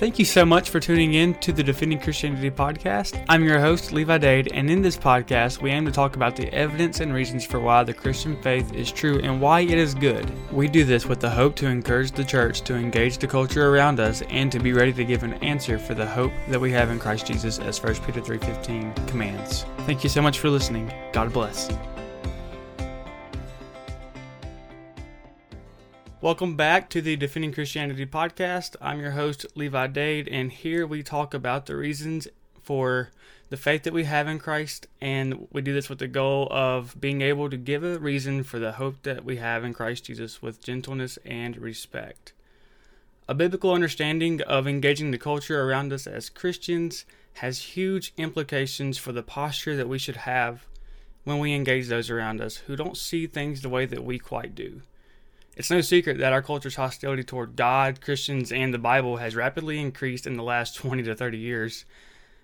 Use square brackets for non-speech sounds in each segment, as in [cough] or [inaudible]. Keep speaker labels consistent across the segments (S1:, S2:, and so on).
S1: Thank you so much for tuning in to the Defending Christianity podcast. I'm your host, Levi Dade, and in this podcast, we aim to talk about the evidence and reasons for why the Christian faith is true and why it is good. We do this with the hope to encourage the church to engage the culture around us and to be ready to give an answer for the hope that we have in Christ Jesus as 1 Peter 3:15 commands. Thank you so much for listening. God bless. Welcome back to the Defending Christianity podcast. I'm your host, Levi Dade, and here we talk about the reasons for the faith that we have in Christ, and we do this with the goal of being able to give a reason for the hope that we have in Christ Jesus with gentleness and respect. A biblical understanding of engaging the culture around us as Christians has huge implications for the posture that we should have when we engage those around us who don't see things the way that we quite do. It's no secret that our culture's hostility toward God, Christians, and the Bible has rapidly increased in the last 20 to 30 years.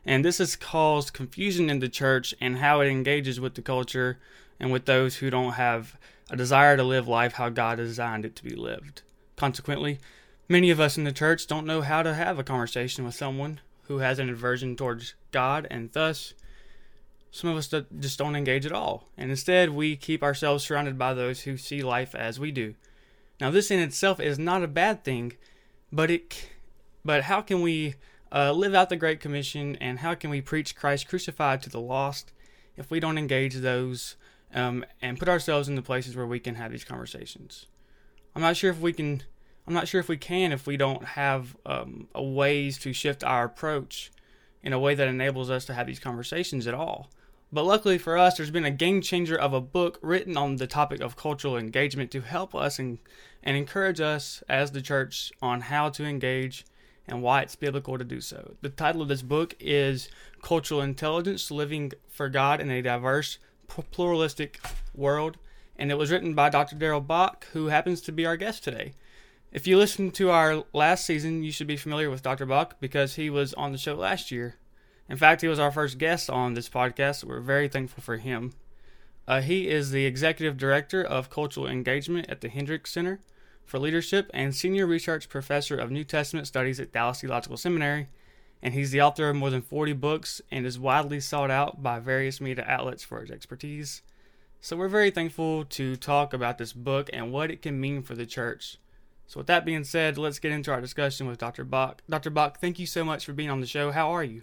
S1: And this has caused confusion in the church and how it engages with the culture and with those who don't have a desire to live life how God designed it to be lived. Consequently, many of us in the church don't know how to have a conversation with someone who has an aversion towards God, and thus, some of us just don't engage at all. And instead, we keep ourselves surrounded by those who see life as we do now, this in itself is not a bad thing, but it, but how can we uh, live out the Great Commission and how can we preach Christ crucified to the lost if we don't engage those um, and put ourselves in the places where we can have these conversations? I'm not sure if we can. I'm not sure if we can if we don't have um, ways to shift our approach in a way that enables us to have these conversations at all. But luckily for us, there's been a game changer of a book written on the topic of cultural engagement to help us and, and encourage us as the church on how to engage and why it's biblical to do so. The title of this book is Cultural Intelligence Living for God in a Diverse, Pluralistic World, and it was written by Dr. Darrell Bock, who happens to be our guest today. If you listened to our last season, you should be familiar with Dr. Bock because he was on the show last year in fact, he was our first guest on this podcast. We're very thankful for him. Uh, he is the executive director of cultural engagement at the Hendricks Center for Leadership and senior research professor of New Testament studies at Dallas Theological Seminary. And he's the author of more than 40 books and is widely sought out by various media outlets for his expertise. So we're very thankful to talk about this book and what it can mean for the church. So, with that being said, let's get into our discussion with Dr. Bock. Dr. Bock, thank you so much for being on the show. How are you?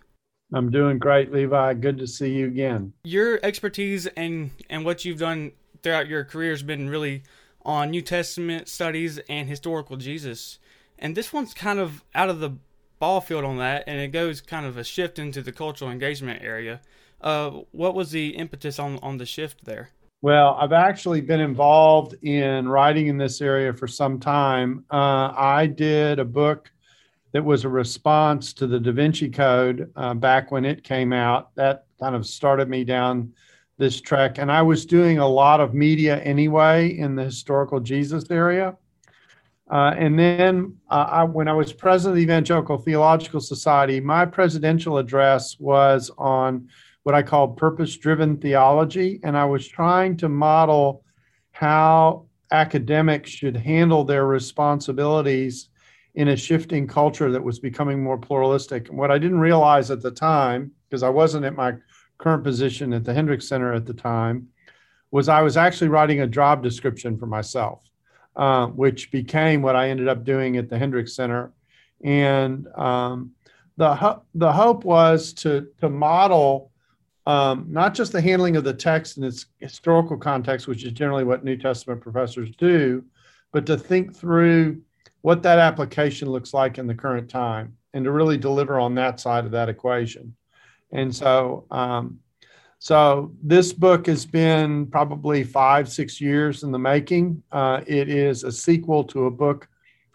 S2: I'm doing great, Levi. Good to see you again.
S1: Your expertise and and what you've done throughout your career has been really on New Testament studies and historical Jesus. And this one's kind of out of the ball field on that, and it goes kind of a shift into the cultural engagement area. Uh, what was the impetus on on the shift there?
S2: Well, I've actually been involved in writing in this area for some time. Uh, I did a book that was a response to the Da Vinci Code uh, back when it came out. That kind of started me down this trek. And I was doing a lot of media anyway in the historical Jesus area. Uh, and then uh, I, when I was president of the Evangelical Theological Society, my presidential address was on what I called purpose driven theology. And I was trying to model how academics should handle their responsibilities in a shifting culture that was becoming more pluralistic. And what I didn't realize at the time, because I wasn't at my current position at the Hendricks Center at the time, was I was actually writing a job description for myself, uh, which became what I ended up doing at the Hendricks Center. And um, the, ho- the hope was to, to model um, not just the handling of the text in its historical context, which is generally what New Testament professors do, but to think through what that application looks like in the current time and to really deliver on that side of that equation. And so, um, so this book has been probably five, six years in the making. Uh, it is a sequel to a book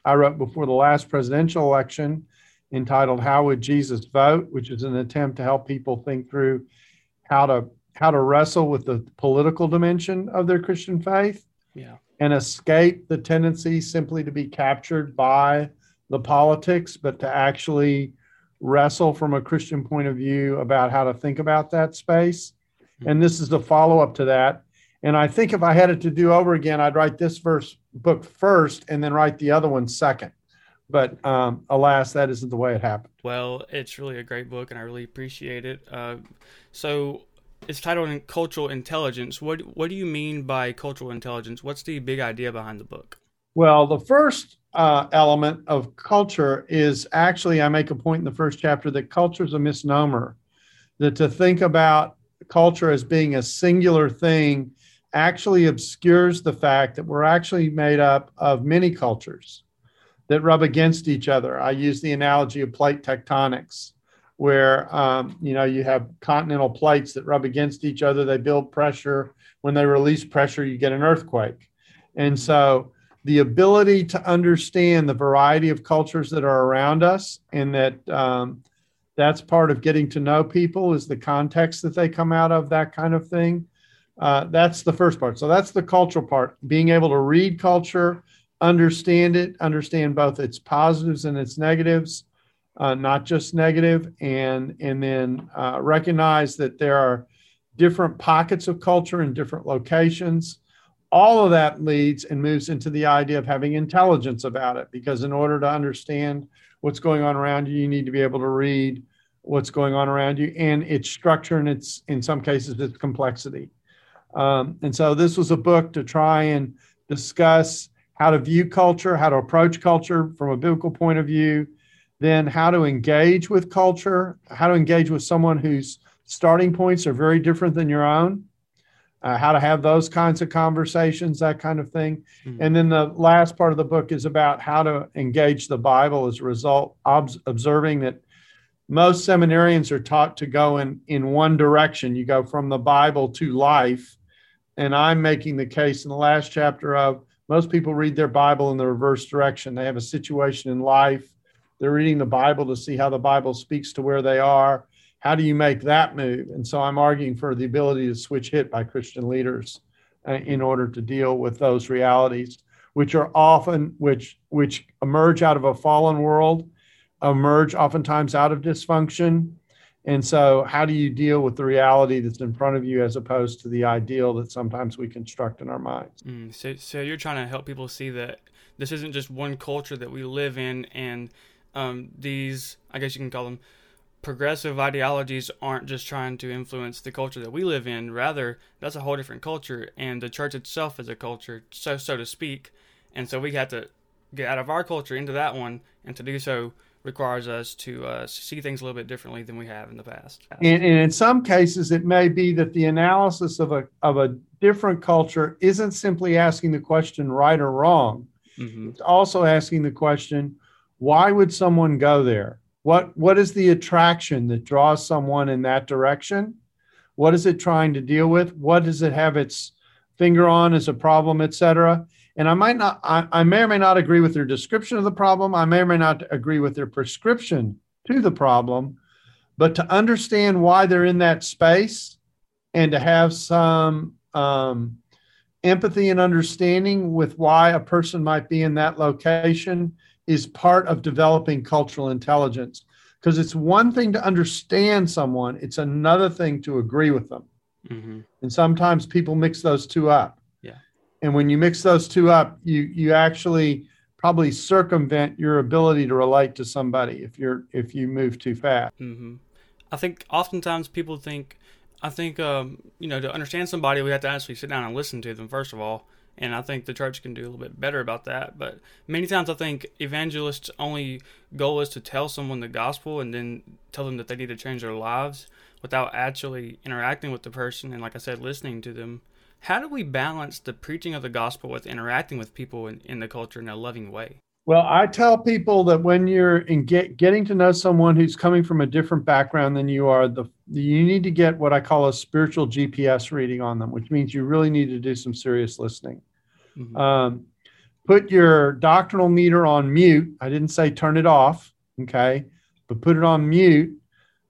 S2: I wrote before the last presidential election entitled "How Would Jesus Vote," which is an attempt to help people think through how to how to wrestle with the political dimension of their Christian faith.
S1: Yeah
S2: and escape the tendency simply to be captured by the politics, but to actually wrestle from a Christian point of view about how to think about that space. And this is the follow up to that. And I think if I had it to do over again, I'd write this first book first and then write the other one second. but um, alas, that isn't the way it happened.
S1: Well, it's really a great book, and I really appreciate it. Uh, so, it's titled "Cultural Intelligence." What What do you mean by cultural intelligence? What's the big idea behind the book?
S2: Well, the first uh, element of culture is actually, I make a point in the first chapter that culture is a misnomer. That to think about culture as being a singular thing actually obscures the fact that we're actually made up of many cultures that rub against each other. I use the analogy of plate tectonics, where um, you know you have continental plates that rub against each other. They build pressure. When they release pressure, you get an earthquake. And so the ability to understand the variety of cultures that are around us and that um, that's part of getting to know people is the context that they come out of that kind of thing uh, that's the first part so that's the cultural part being able to read culture understand it, understand both its positives and its negatives, uh, not just negative, and and then uh, recognize that there are different pockets of culture in different locations. All of that leads and moves into the idea of having intelligence about it, because in order to understand what's going on around you, you need to be able to read what's going on around you and its structure and its in some cases its complexity. Um, and so this was a book to try and discuss how to view culture, how to approach culture from a biblical point of view, then how to engage with culture, how to engage with someone whose starting points are very different than your own, uh, how to have those kinds of conversations, that kind of thing. Mm-hmm. And then the last part of the book is about how to engage the Bible as a result, ob- observing that most seminarians are taught to go in, in one direction. You go from the Bible to life. And I'm making the case in the last chapter of most people read their Bible in the reverse direction. They have a situation in life. They're reading the Bible to see how the Bible speaks to where they are. How do you make that move? And so I'm arguing for the ability to switch hit by Christian leaders uh, in order to deal with those realities, which are often which which emerge out of a fallen world, emerge oftentimes out of dysfunction, and so, how do you deal with the reality that's in front of you as opposed to the ideal that sometimes we construct in our minds?
S1: Mm, so, so you're trying to help people see that this isn't just one culture that we live in, and um, these, I guess you can call them, progressive ideologies aren't just trying to influence the culture that we live in. Rather, that's a whole different culture, and the church itself is a culture, so so to speak. And so we have to get out of our culture into that one, and to do so requires us to uh, see things a little bit differently than we have in the past.
S2: And, and, in some cases, it may be that the analysis of a of a different culture isn't simply asking the question right or wrong. Mm-hmm. It's also asking the question, why would someone go there? What what is the attraction that draws someone in that direction? What is it trying to deal with? What does it have its finger on as a problem, et cetera? And I might not, I, I may or may not agree with their description of the problem. I may or may not agree with their prescription to the problem. But to understand why they're in that space and to have some um, empathy and understanding with why a person might be in that location is part of developing cultural intelligence. Because it's one thing to understand someone, it's another thing to agree with them. Mm-hmm. And sometimes people mix those two up Yeah. and when you mix those two up you you actually probably circumvent your ability to relate to somebody if you're if you move too fast
S1: mm-hmm. i think oftentimes people think i think um, you know to understand somebody we have to actually sit down and listen to them first of all and i think the church can do a little bit better about that but many times i think evangelists only goal is to tell someone the gospel and then tell them that they need to change their lives without actually interacting with the person and like i said listening to them how do we balance the preaching of the gospel with interacting with people in, in the culture in a loving way?
S2: Well, I tell people that when you're in get, getting to know someone who's coming from a different background than you are, the you need to get what I call a spiritual GPS reading on them, which means you really need to do some serious listening. Mm-hmm. Um, put your doctrinal meter on mute. I didn't say turn it off, okay, but put it on mute.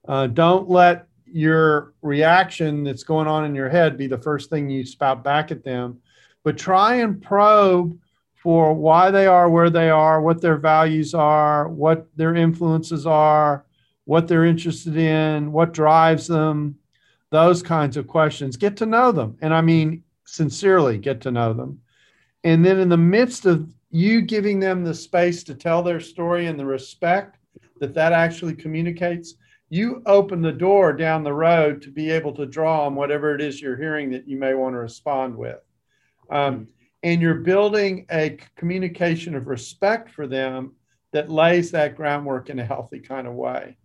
S2: Uh, don't let your reaction that's going on in your head be the first thing you spout back at them, but try and probe for why they are where they are, what their values are, what their influences are, what they're interested in, what drives them, those kinds of questions. Get to know them. And I mean, sincerely get to know them. And then in the midst of you giving them the space to tell their story and the respect that that actually communicates, you open the door down the road to be able to draw on whatever it is you're hearing that you may want to respond with. Um, and you're building a communication of respect for them that lays that groundwork in a healthy kind of way.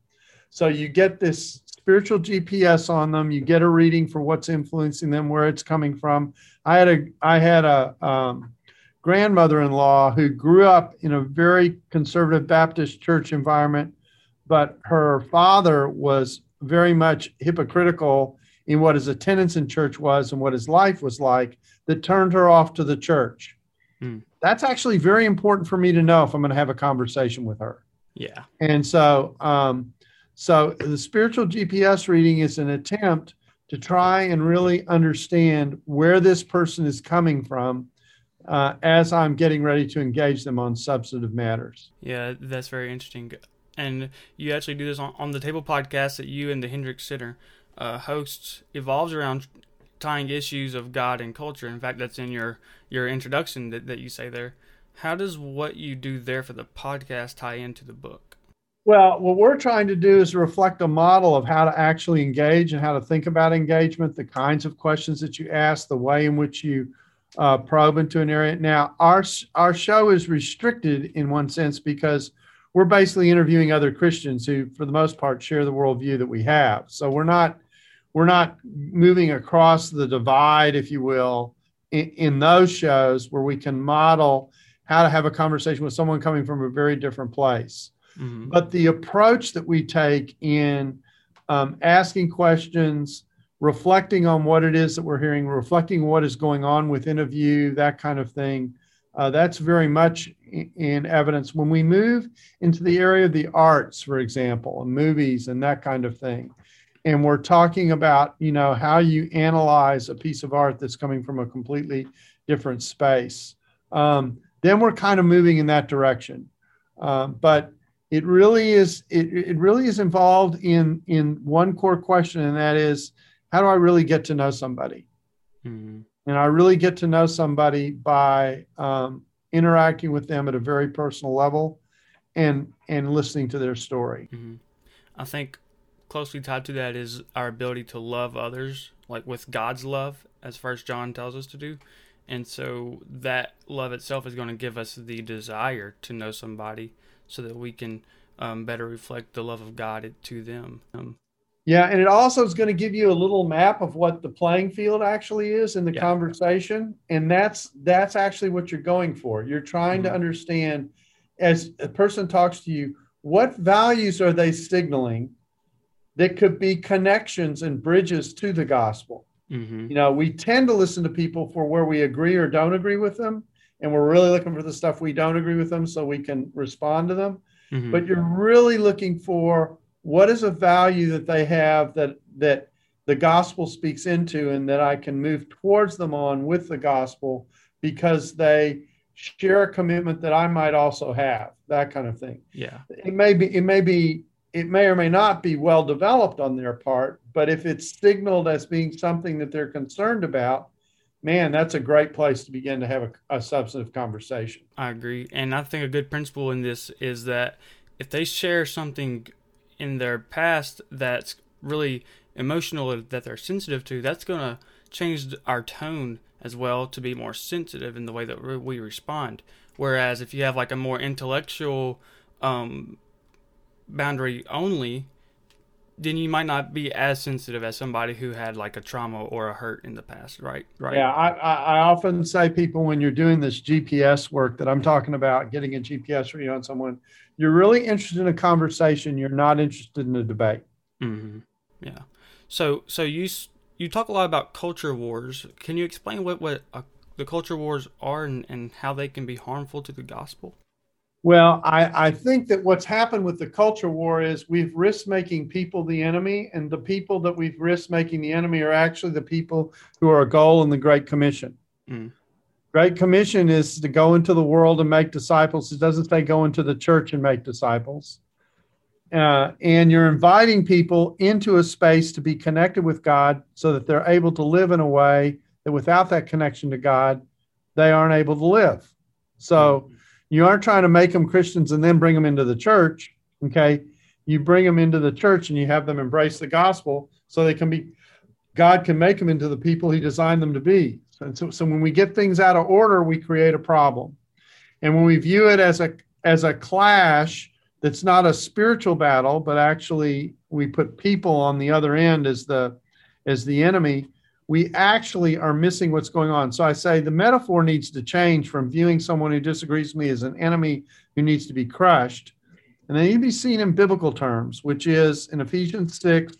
S2: So you get this spiritual GPS on them. You get a reading for what's influencing them, where it's coming from. I had a I had a um, grandmother-in-law who grew up in a very conservative Baptist church environment, but her father was very much hypocritical in what his attendance in church was and what his life was like that turned her off to the church. Hmm. That's actually very important for me to know if I'm going to have a conversation with her.
S1: Yeah.
S2: And so, um, so the spiritual GPS reading is an attempt to try and really understand where this person is coming from uh, as I'm getting ready to engage them on substantive matters.
S1: Yeah, that's very interesting. And you actually do this on, on the Table podcast that you and the Hendricks Center uh, hosts evolves around tying issues of God and culture. In fact, that's in your your introduction that, that you say there. How does what you do there for the podcast tie into the book?
S2: Well, what we're trying to do is reflect a model of how to actually engage and how to think about engagement, the kinds of questions that you ask, the way in which you uh, probe into an area. Now, our our show is restricted in one sense because we're basically interviewing other Christians who, for the most part, share the worldview that we have. So we're not we're not moving across the divide, if you will, in, in those shows where we can model how to have a conversation with someone coming from a very different place. Mm-hmm. But the approach that we take in um, asking questions, reflecting on what it is that we're hearing, reflecting what is going on within a view, that kind of thing, uh, that's very much in, in evidence. When we move into the area of the arts, for example, and movies and that kind of thing, and we're talking about you know how you analyze a piece of art that's coming from a completely different space um, then we're kind of moving in that direction um, but it really is it, it really is involved in in one core question and that is how do i really get to know somebody mm-hmm. and i really get to know somebody by um, interacting with them at a very personal level and and listening to their story
S1: mm-hmm. i think closely tied to that is our ability to love others, like with God's love, as First John tells us to do. And so that love itself is going to give us the desire to know somebody, so that we can um, better reflect the love of God to them. Um,
S2: yeah, and it also is going to give you a little map of what the playing field actually is in the yeah. conversation, and that's that's actually what you're going for. You're trying mm-hmm. to understand as a person talks to you, what values are they signaling that could be connections and bridges to the gospel. Mm-hmm. You know, we tend to listen to people for where we agree or don't agree with them, and we're really looking for the stuff we don't agree with them so we can respond to them. Mm-hmm. But you're really looking for what is a value that they have that that the gospel speaks into and that I can move towards them on with the gospel because they share a commitment that I might also have, that kind of thing.
S1: Yeah.
S2: It may be it may be it may or may not be well developed on their part, but if it's signaled as being something that they're concerned about, man, that's a great place to begin to have a, a, substantive conversation.
S1: I agree. And I think a good principle in this is that if they share something in their past that's really emotional, that they're sensitive to, that's going to change our tone as well to be more sensitive in the way that we respond. Whereas if you have like a more intellectual, um, boundary only, then you might not be as sensitive as somebody who had like a trauma or a hurt in the past, right? Right.
S2: Yeah, I, I often say people when you're doing this GPS work that I'm talking about, getting a GPS read on someone, you're really interested in a conversation. You're not interested in a debate.
S1: Mm-hmm. Yeah. So so you you talk a lot about culture wars. Can you explain what what uh, the culture wars are and, and how they can be harmful to the gospel?
S2: Well, I, I think that what's happened with the culture war is we've risked making people the enemy, and the people that we've risked making the enemy are actually the people who are a goal in the Great Commission. Mm. Great Commission is to go into the world and make disciples. It doesn't say go into the church and make disciples. Uh, and you're inviting people into a space to be connected with God so that they're able to live in a way that without that connection to God, they aren't able to live. So you aren't trying to make them Christians and then bring them into the church. Okay. You bring them into the church and you have them embrace the gospel so they can be, God can make them into the people he designed them to be. And so, so when we get things out of order, we create a problem. And when we view it as a, as a clash that's not a spiritual battle, but actually we put people on the other end as the, as the enemy, we actually are missing what's going on. So I say the metaphor needs to change from viewing someone who disagrees with me as an enemy who needs to be crushed. And they need to be seen in biblical terms, which is in Ephesians 6,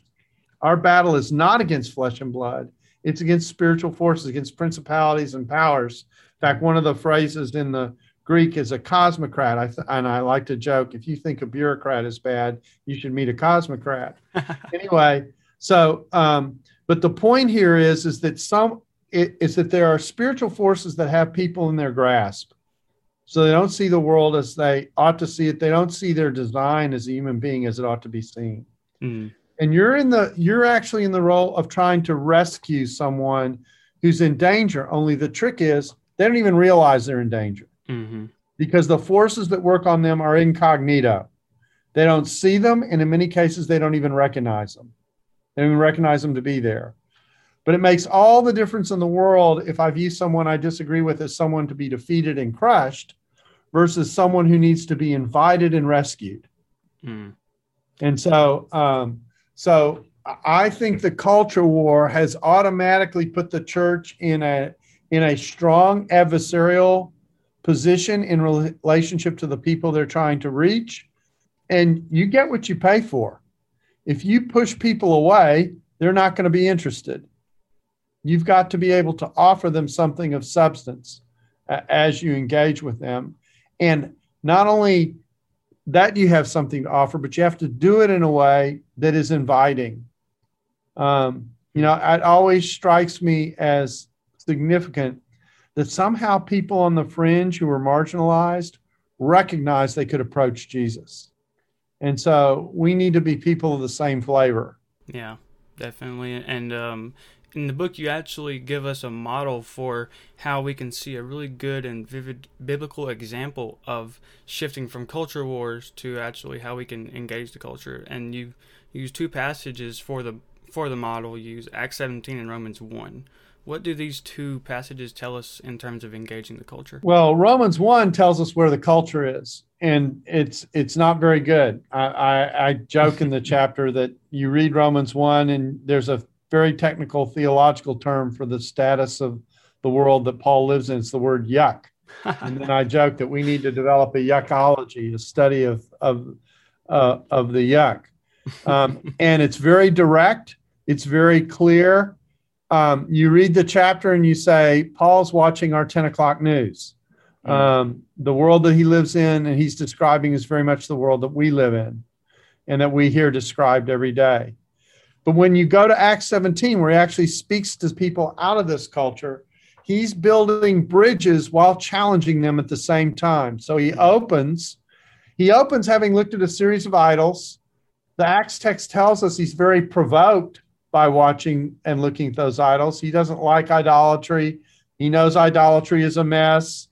S2: our battle is not against flesh and blood, it's against spiritual forces, against principalities and powers. In fact, one of the phrases in the Greek is a cosmocrat. I th- and I like to joke if you think a bureaucrat is bad, you should meet a cosmocrat. [laughs] anyway, so um, but the point here is, is that some it, is that there are spiritual forces that have people in their grasp. So they don't see the world as they ought to see it. They don't see their design as a human being as it ought to be seen. Mm. And you're in the you're actually in the role of trying to rescue someone who's in danger. Only the trick is they don't even realize they're in danger mm-hmm. because the forces that work on them are incognito. They don't see them, and in many cases, they don't even recognize them. Don't recognize them to be there. But it makes all the difference in the world if I view someone I disagree with as someone to be defeated and crushed versus someone who needs to be invited and rescued. Mm. And so, um, so I think the culture war has automatically put the church in a in a strong adversarial position in relationship to the people they're trying to reach, and you get what you pay for if you push people away, they're not going to be interested. You've got to be able to offer them something of substance uh, as you engage with them. And not only that you have something to offer, but you have to do it in a way that is inviting. Um, you know, it always strikes me as significant that somehow people on the fringe who were marginalized recognized they could approach Jesus. And so we need to be people of the same flavor.
S1: Yeah, definitely. And um, in the book, you actually give us a model for how we can see a really good and vivid biblical example of shifting from culture wars to actually how we can engage the culture. And you use two passages for the for the model. You use Acts 17 and Romans 1. What do these two passages tell us in terms of engaging the culture?
S2: Well, Romans 1 tells us where the culture is and it's it's not very good. I, I, I joke in the [laughs] chapter that you read Romans one, and there's a very technical theological term for the status of the world that Paul lives in. It's the word yuck, [laughs] and then I joke that we need to develop a yuckology, a study of of uh, of the yuck, um, [laughs] and it's very direct. It's very clear. Um, you read the chapter and you say, Paul's watching our 10 o'clock news. Mm. Um, the world that he lives in and he's describing is very much the world that we live in and that we hear described every day. But when you go to Acts 17, where he actually speaks to people out of this culture, he's building bridges while challenging them at the same time. So he opens, he opens having looked at a series of idols. The Acts text tells us he's very provoked by watching and looking at those idols. He doesn't like idolatry. He knows idolatry is a mess.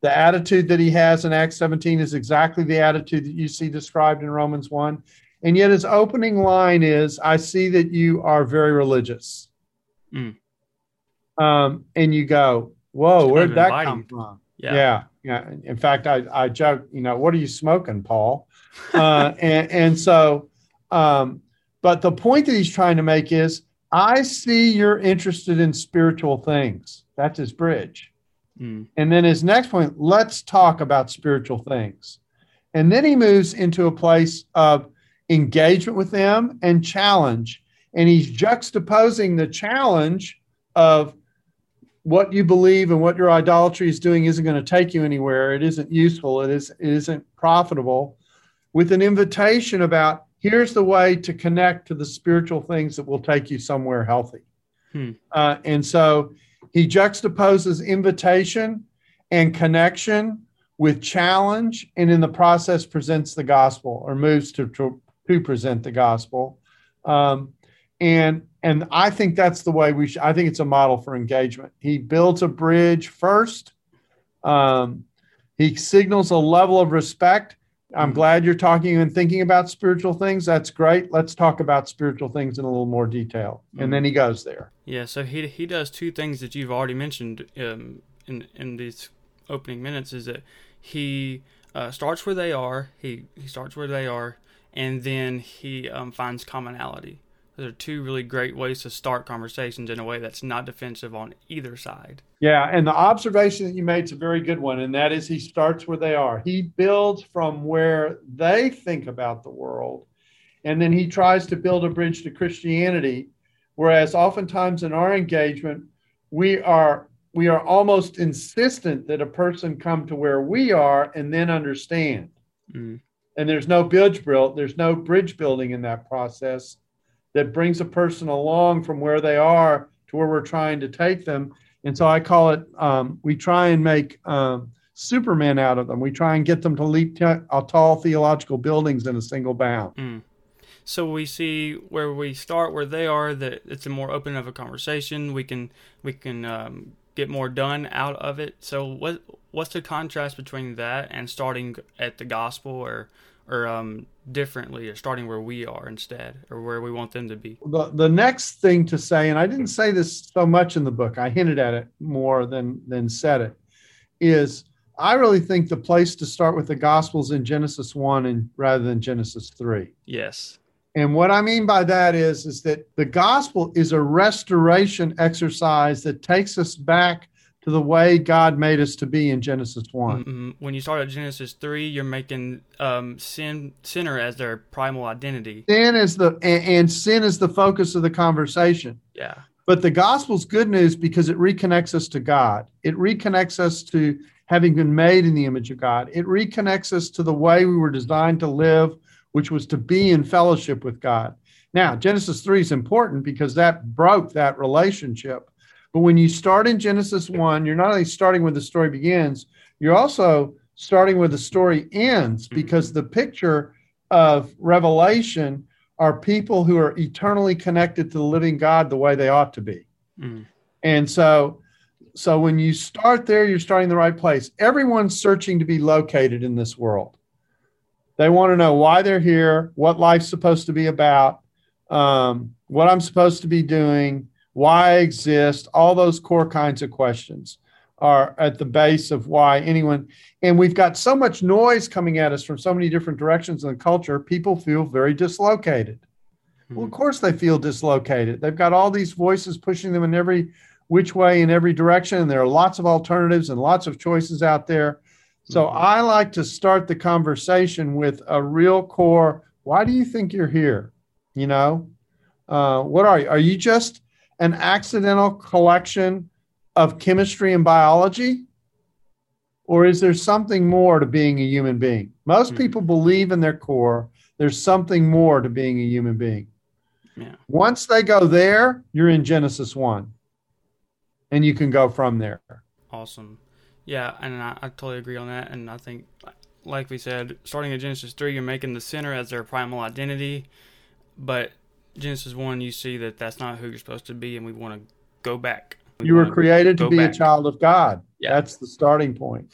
S2: The attitude that he has in Acts 17 is exactly the attitude that you see described in Romans 1. And yet his opening line is, I see that you are very religious. Mm. Um, and you go, Whoa, where'd that inviting. come from? Yeah. yeah. yeah. In fact, I, I joke, you know, what are you smoking, Paul? Uh, [laughs] and, and so, um, but the point that he's trying to make is, I see you're interested in spiritual things. That's his bridge. Mm. And then his next point, let's talk about spiritual things. And then he moves into a place of engagement with them and challenge. And he's juxtaposing the challenge of what you believe and what your idolatry is doing isn't going to take you anywhere. It isn't useful. It, is, it isn't profitable with an invitation about here's the way to connect to the spiritual things that will take you somewhere healthy. Hmm. Uh, and so he juxtaposes invitation and connection with challenge, and in the process presents the gospel or moves to, to, to present the gospel. Um, and and I think that's the way we should. I think it's a model for engagement. He builds a bridge first. Um, He signals a level of respect. I'm
S1: Mhm.
S2: glad you're talking and thinking about spiritual things. That's great. Let's talk about spiritual things in a little more detail. And then he goes there.
S1: Yeah, so he he does two things that you've already mentioned um, in in these opening minutes. Is that he uh, starts where they are. He he starts where they are, and then he um, finds commonality. Those are two really great ways to start conversations in a way that's not defensive on either side.
S2: Yeah, and the observation that you made is a very good one, and that is he starts where they are. He builds from where they think about the world, and then he tries to build a bridge to Christianity. Whereas oftentimes in our engagement, we are we are almost insistent that a person come to where we are and then understand.
S1: Mm.
S2: And there's no bridge built, there's no bridge building in that process that brings a person along from where they are to where we're trying to take them. And so I call it, um, we try and make um, Superman out of them. We try and get them to leap t- uh, tall theological buildings in a single bound.
S1: Mm. So we see where we start, where they are. That it's a more open of a conversation. We can we can um, get more done out of it. So what what's the contrast between that and starting at the gospel, or or um, differently, or starting where we are instead, or where we want them to be?
S2: The, the next thing to say, and I didn't say this so much in the book, I hinted at it more than, than said it, is I really think the place to start with the Gospels in Genesis 1 and rather than Genesis 3.
S1: Yes.
S2: And what I mean by that is, is that the gospel is a restoration exercise that takes us back to the way God made us to be in Genesis 1.
S1: Mhm. When you start at Genesis three, you're making um, sin sinner as their primal identity.
S2: Sin is the and, and sin is the focus of the conversation.
S1: Yeah.
S2: But the gospel's good news because it reconnects us to God. It reconnects us to having been made in the image of God. It reconnects us to the way we were designed to live, which was to be in fellowship with God. Now, Genesis 3 is important because that broke that relationship. But when you start in Genesis 1, you're not only starting where the story begins, you're also starting where the story ends because the picture of Revelation are people who are eternally connected to the living God the way they ought to be.
S1: Mm.
S2: And so so when you start there, you're starting the right place. Everyone's searching to be located in this world. They want to know why they're here, what life's supposed to be about, um, what I'm supposed to be doing, why exist. All those core kinds of questions are at the base of why anyone. And we've got so much noise coming at us from so many different directions in the culture, people feel very dislocated. Well, of course they feel dislocated. They've got all these voices pushing them in every which way in every direction, and there are lots of alternatives and lots of choices out there. So
S1: Mhm.
S2: I like to start the conversation with a real core. Why do you think you're here? You know, uh, what are you? Are you just an accidental collection of chemistry and biology? Or is there something more to being a human being? Most
S1: Mhm.
S2: people believe in their core there's something more to being a human being.
S1: Yeah.
S2: Once they go there, you're in Genesis 1. And you can go from there.
S1: Awesome. Yeah, and I, I totally agree on that. And I think, like we said, starting at Genesis 3, you're making the sinner as their primal identity. But Genesis 1, you see that that's not who you're supposed to be, and we want to go back. We
S2: You were created to be a child of God.
S1: Yeah.
S2: That's the starting point.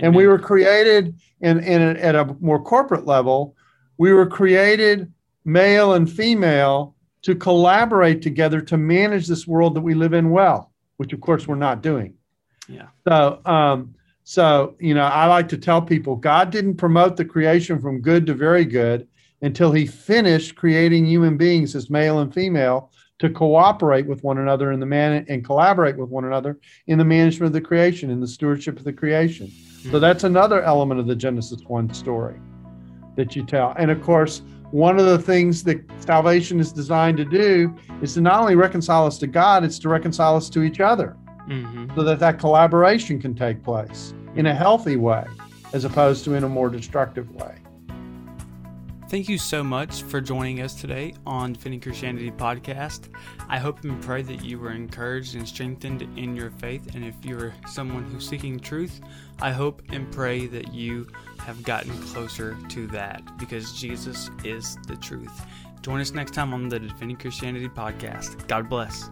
S2: And we were created in, in a, at a more corporate level, we were created male and female to collaborate together to manage this world that we live in well, which of course we're not doing.
S1: Yeah.
S2: So, um, so you know, I like to tell people God didn't promote the creation from good to very good until He finished creating human beings as male and female to cooperate with one another in the man and collaborate with one another in the management of the creation, in the stewardship of the creation. So that's another element of the Genesis one story that you tell. And of course, one of the things that salvation is designed to do is to not only reconcile us to God, it's to reconcile us to each other
S1: hmm
S2: so that that collaboration can take place in a healthy way as opposed to in a more destructive way.
S1: Thank you so much for joining us today on Defending Christianity podcast. I hope and pray that you were encouraged and strengthened in your faith. And if you're someone who's seeking truth, I hope and pray that you have gotten closer to that because Jesus is the truth. Join us next time on the Defending Christianity podcast. God bless.